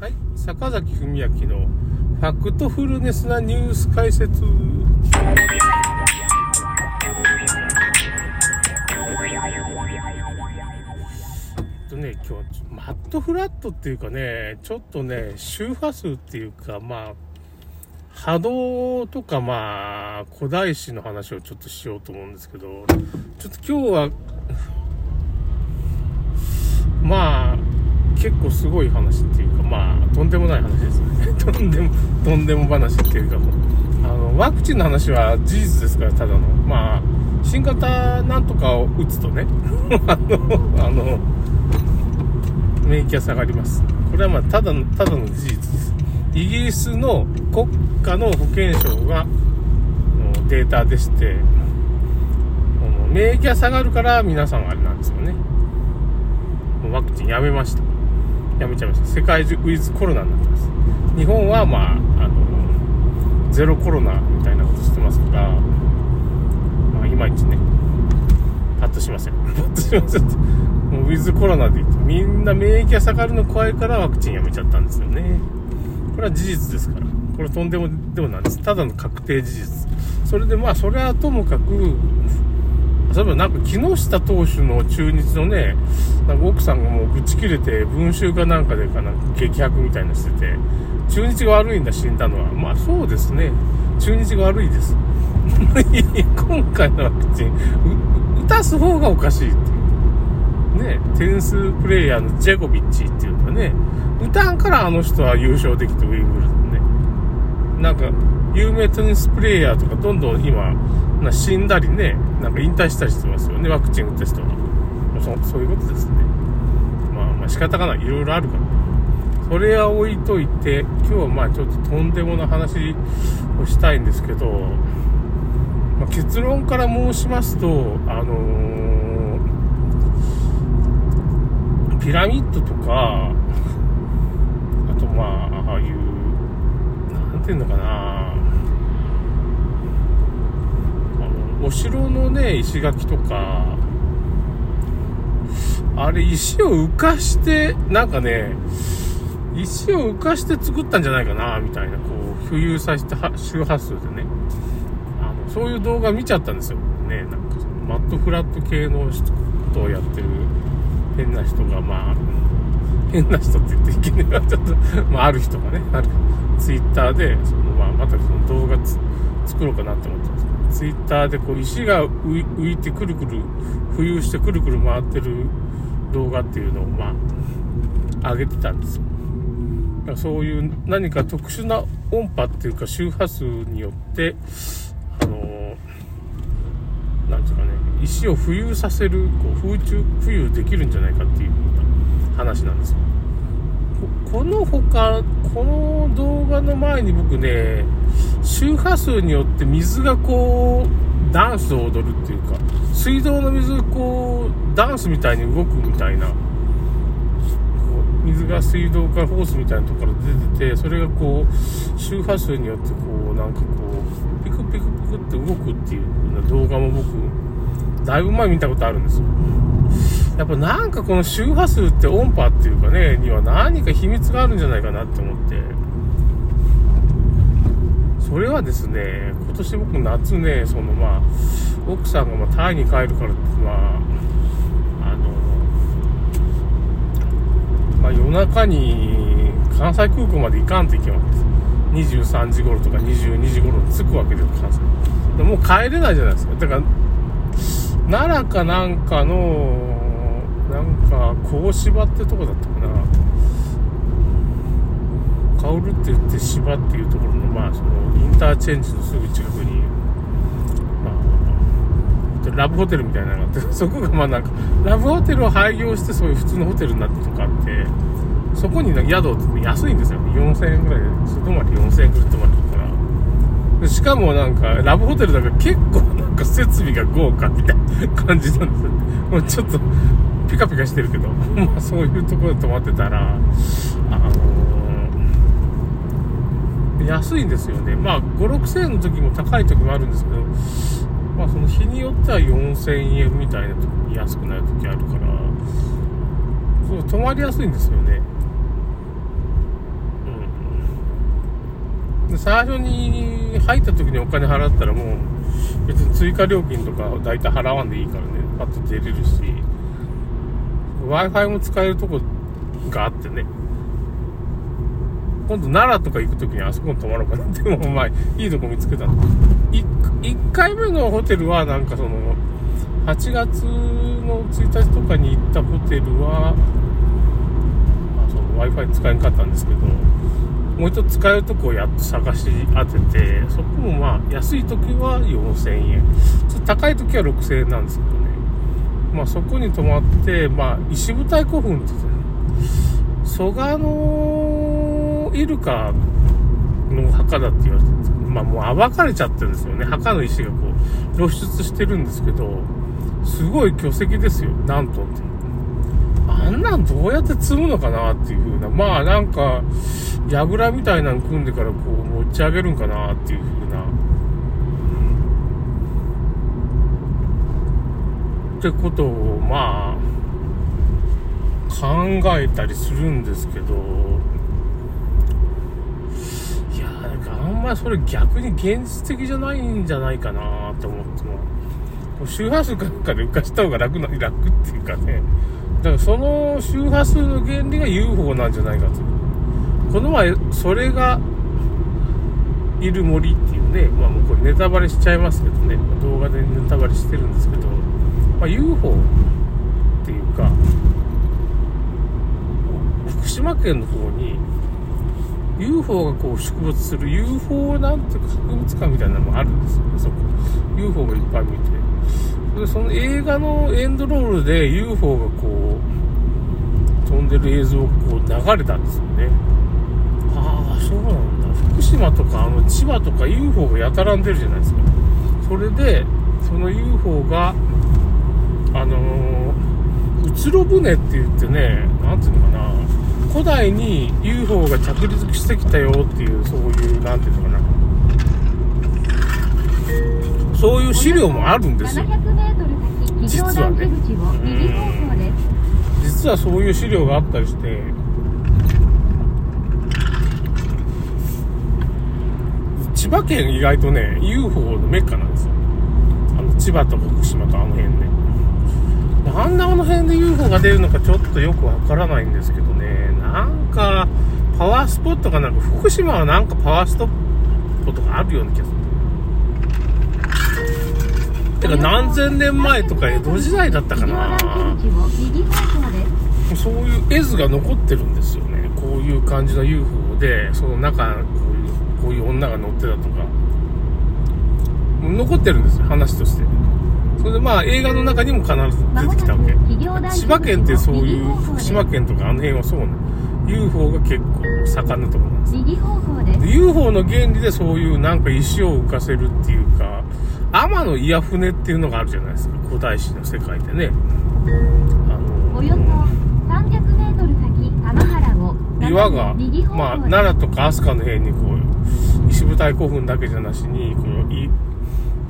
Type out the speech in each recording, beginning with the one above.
はい、坂崎文明のファクトフルネスなニュース解説。えっとね、今日はマットフラットっていうかね、ちょっとね、周波数っていうか、まあ、波動とかまあ、古代史の話をちょっとしようと思うんですけど、ちょっと今日は、まあ、結構すごい話っていうか、まあ、とんでもない話ですね。とんでも、とんでも話っていうかもう、あの、ワクチンの話は事実ですから、ただの。まあ、新型なんとかを打つとね、あの、あの、免疫が下がります。これはまあ、ただの、ただの事実です。イギリスの国家の保健省が、のデータでして、あの免疫が下がるから皆さんあれなんですよね。ワクチンやめました。やめちゃいました。世界中ウィズコロナになってます。日本はまあ、あの、ゼロコロナみたいなことしてますから、まあ、いまいちね、パッとしません。パッとしません。もうウィズコロナで言って、みんな免疫が下がるの怖いからワクチンやめちゃったんですよね。これは事実ですから。これとんでもでもなんです。ただの確定事実。それでまあ、それはともかく、例えばなんか木下投手の中日のね、なんか奥さんがもうぶち切れて、文集かなんかでかな、激白みたいなしてて、中日が悪いんだ、死んだのは。まあそうですね。中日が悪いです。今回のワクチン、打たす方がおかしいっていう。ね、テニスプレイヤーのジェコビッチっていうかね、打たんからあの人は優勝できてウィンブルドンね。なんか、有名テニスプレイヤーとかどんどん今、な死んだりね、なんか引退したりしてますよね、ワクチン打った人が。そうそういうことですね。まあまあ仕方がない。いろいろあるから。それは置いといて、今日はまあちょっととんでもな話をしたいんですけど、まあ、結論から申しますと、あのーピラミッドとか、あとまあ、ああいう、なんていうのかな、あのお城のね、石垣とか、あれ石を浮かして、なんかね、石を浮かして作ったんじゃないかな、みたいな、こう、浮遊させて周波数でね、あの、そういう動画見ちゃったんですよ。ね、なんか、マットフラット系の人をやってる変な人が、まあ、変な人って言っていけない。な、ちょっと、まあ、ある人がね、ある、ツイッターで、その、まあ、またその動画作ろうかなって思ったんですけど、ツイッターでこう、石が浮いてくるくる、浮遊してくるくる回ってる動画っていうのを、まあ、上げてたんですよ。だからそういう何か特殊な音波っていうか周波数によって、あのなんていうかね、石を浮遊させる、こう風中浮遊できるんじゃないかっていう話なんですよ。ここの他、この動画の前に僕ね、周波数によって水がこう、ダンスを踊るっていうか、水道の水がこう、ダンスみたいに動くみたいな、こう水が水道からホースみたいなところから出てて、それがこう、周波数によってこう、なんかこう、ピクピクピクって動くっていうような動画も僕、だいぶ前見たことあるんですよ。やっぱなんかこの周波数って音波っていうかね、には何か秘密があるんじゃないかなって思って。それはですね、今年僕夏ね、そのまあ、奥さんがまあタイに帰るからって、まあ、あの、まあ夜中に関西空港まで行かんといけないわけです。23時頃とか22時頃に着くわけです、関西。もう帰れないじゃないですか。だから、奈良かなんかの、なんか、甲芝ってとこだったかな。薫って言って芝っていうところの、まあ、その、インターチェンジのすぐ近くに、まあ、ラブホテルみたいなのがあって、そこがまあなんか、ラブホテルを廃業してそういう普通のホテルになったとかあって、そこにね宿って安いんですよ。4000円ぐらいで、外まで4000円ぐらい泊まれるから。しかもなんか、ラブホテルだから結構なんか設備が豪華みたいな感じなんですよ。も うちょっと、ピカピカしてるけど、まあそういうところで泊まってたら、あのー安いんですよね。まあ5、6000円の時も高い時もあるんですけど、まあその日によっては4000円みたいな時に安くなる時あるから、そう、泊まりやすいんですよね。うん最初に入った時にお金払ったらもう、別に追加料金とか大体払わんでいいからね、パッと出れるし、Wi-Fi も使えるとこがあってね、今度奈良とか行くときにあそこに泊まろうかな。でもまあ、いいとこ見つけたの。1回目のホテルはなんかその、8月の1日とかに行ったホテルは、Wi-Fi 使えんかったんですけど、もう一つ使えるとこをやっと探し当てて、そこもまあ、安い時は4000円。ちょっと高い時は6000円なんですけどね。まあそこに泊まって、まあ、石舞台古墳って言って蘇我のイルカの墓だって言われてるんですけど、まあもう暴かれちゃってるんですよね。墓の石がこう、露出してるんですけど、すごい巨石ですよ。何トンって。あんなんどうやって積むのかなっていう風な。まあなんか、櫓みたいなの組んでからこう持ち上げるんかなっていう風な。ってことを、まあ、考えたりするんですけど、いやなんまりそれ逆に現実的じゃないんじゃないかなって思っても、周波数かなんかで浮かした方が楽な、楽っていうかね、だからその周波数の原理が UFO なんじゃないかと。この前、それがいる森っていうね、まあもうこれネタバレしちゃいますけどね、動画でネタバレしてるんですけど、まあ、UFO っていうか、福島県の方に UFO がこう出没する UFO なんていうか博物館みたいなのもあるんですよね、そこ。UFO がいっぱい見て。で、その映画のエンドロールで UFO がこう、飛んでる映像がこう流れたんですよね。ああ、そうなんだ。福島とかあの千葉とか UFO がやたらんでるじゃないですか。それで、その UFO が、あのー、うつろ船って言ってね、なんていうのかな、古代に UFO が着陸してきたよっていう、そういう、なんていうのかな、そういう資料もあるんですよ。実はね。実はそういう資料があったりして、千葉県意外とね、UFO のメッカなんですよ。あの、千葉とか福島とあの辺で。なんであの辺で UFO が出るのかちょっとよくわからないんですけどね。なんか、パワースポットがなんか、福島はなんかパワースポットとかあるような気がする。てか何千年前とか江戸時代だったかな。そういう絵図が残ってるんですよね。こういう感じの UFO でその中こういうこういう女が乗ってたとか。残ってるんですよ話として。それでまあ映画の中にも必ず出てきたわけ。千葉県ってそういう福島県とかあの辺はそうなの UFO が結構盛んなところなんです。UFO の原理でそういうなんか石を浮かせるっていうか天の岩船っていうのがあるじゃないですか。古代史の世界でね。あのおよそ300メートル先天原を岩がまあ奈良とか飛鳥の辺にこう石舞台古墳だけじゃなしにこの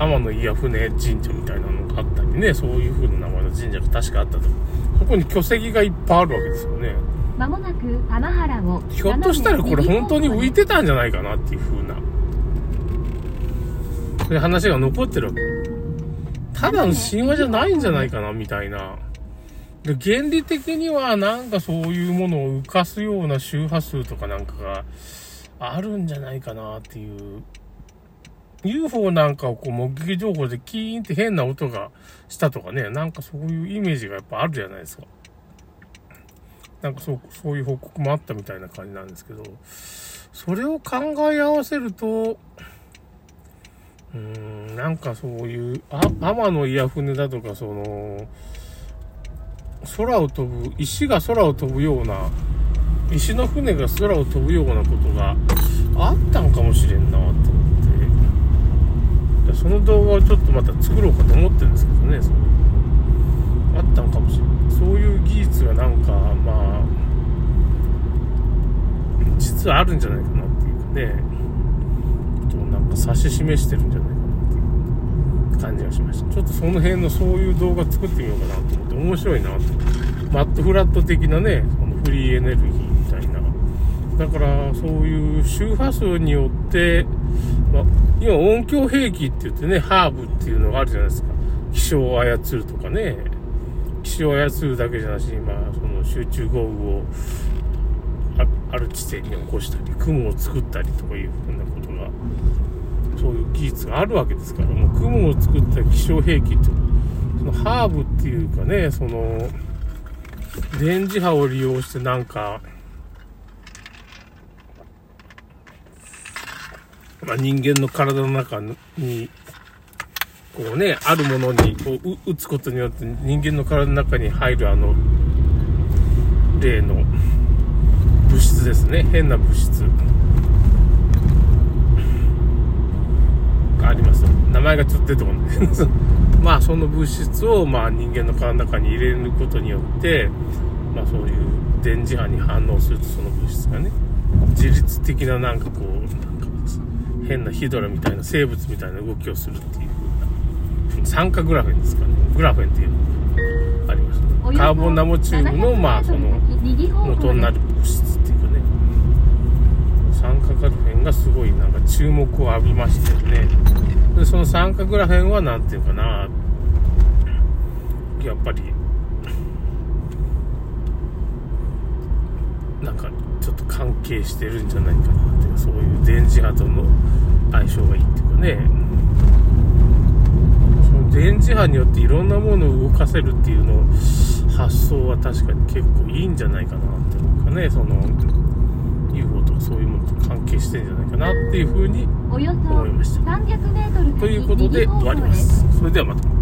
天の岩船神社みたいなのがあったりね。そういう風な名前の神社が確かあったと。そこに巨石がいっぱいあるわけですよねまもなく天原をひょっとしたらこれ本当に浮いてたんじゃないかなっていう風なそういう話が残ってる。ただの神話じゃないんじゃないかな、みたいな。で、原理的にはなんかそういうものを浮かすような周波数とかなんかがあるんじゃないかなっていう。UFO なんかをこう目撃情報でキーンって変な音がしたとかね、なんかそういうイメージがやっぱあるじゃないですか。なんかそう、そういう報告もあったみたいな感じなんですけど、それを考え合わせると、うーん、なんかそういう、あ、天の岩船だとか、その、空を飛ぶ、石が空を飛ぶような、石の船が空を飛ぶようなことがあったんかもしれんなと思って。その動画をちょっとまた作ろうかと思ってるんですけどね、そあったんかもしれない。そういう技術がなんか、まあ、実はあるんじゃないかなっていうかね。なんか指し示してるんじゃないかなっていう感じがしました。ちょっとその辺のそういう動画作ってみようかなと思って面白いなと。マットフラット的なね、そのフリーエネルギーみたいなだからそういう周波数によって、ま、今音響兵器って言ってね、ハーブっていうのがあるじゃないですか。気象を操るとかね。気象を操るだけじゃなしに、まあ、その集中豪雨をある地点に起こしたり、雲を作ったりとかいうふうなことが、そういう技術があるわけですから、もう雲を作った気象兵器っていうのは、そのハーブっていうかね、その、電磁波を利用してなんか、まあ、人間の体の中に、こうね、あるものにこう打つことによって人間の体の中に入るあの、例の質ですね。変な物質があります。名前がちょっと出てこない。まあその物質をまあ人間の体の中に入れることによって、まあそういう電磁波に反応するとその物質がね、自律的ななんかこう、なんか変なヒドラみたいな生物みたいな動きをするっていう酸化グラフェンですかね。グラフェンっていうのがあります、ね。カーボンナノチューブのまあその元になる物質。酸化グラフェンがすごいなんか注目を浴びましてね。で、その酸化グラフェンはなんていうかな、やっぱり、なんかちょっと関係してるんじゃないかなっていう、そういう電磁波との相性がいいっていうかね。その電磁波によっていろんなものを動かせるっていうの発想は確かに結構いいんじゃないかなっていうかね、そのいうものと関係してんじゃないかなっていうふうに思いました。300メートル先ということで終わります。それではまた。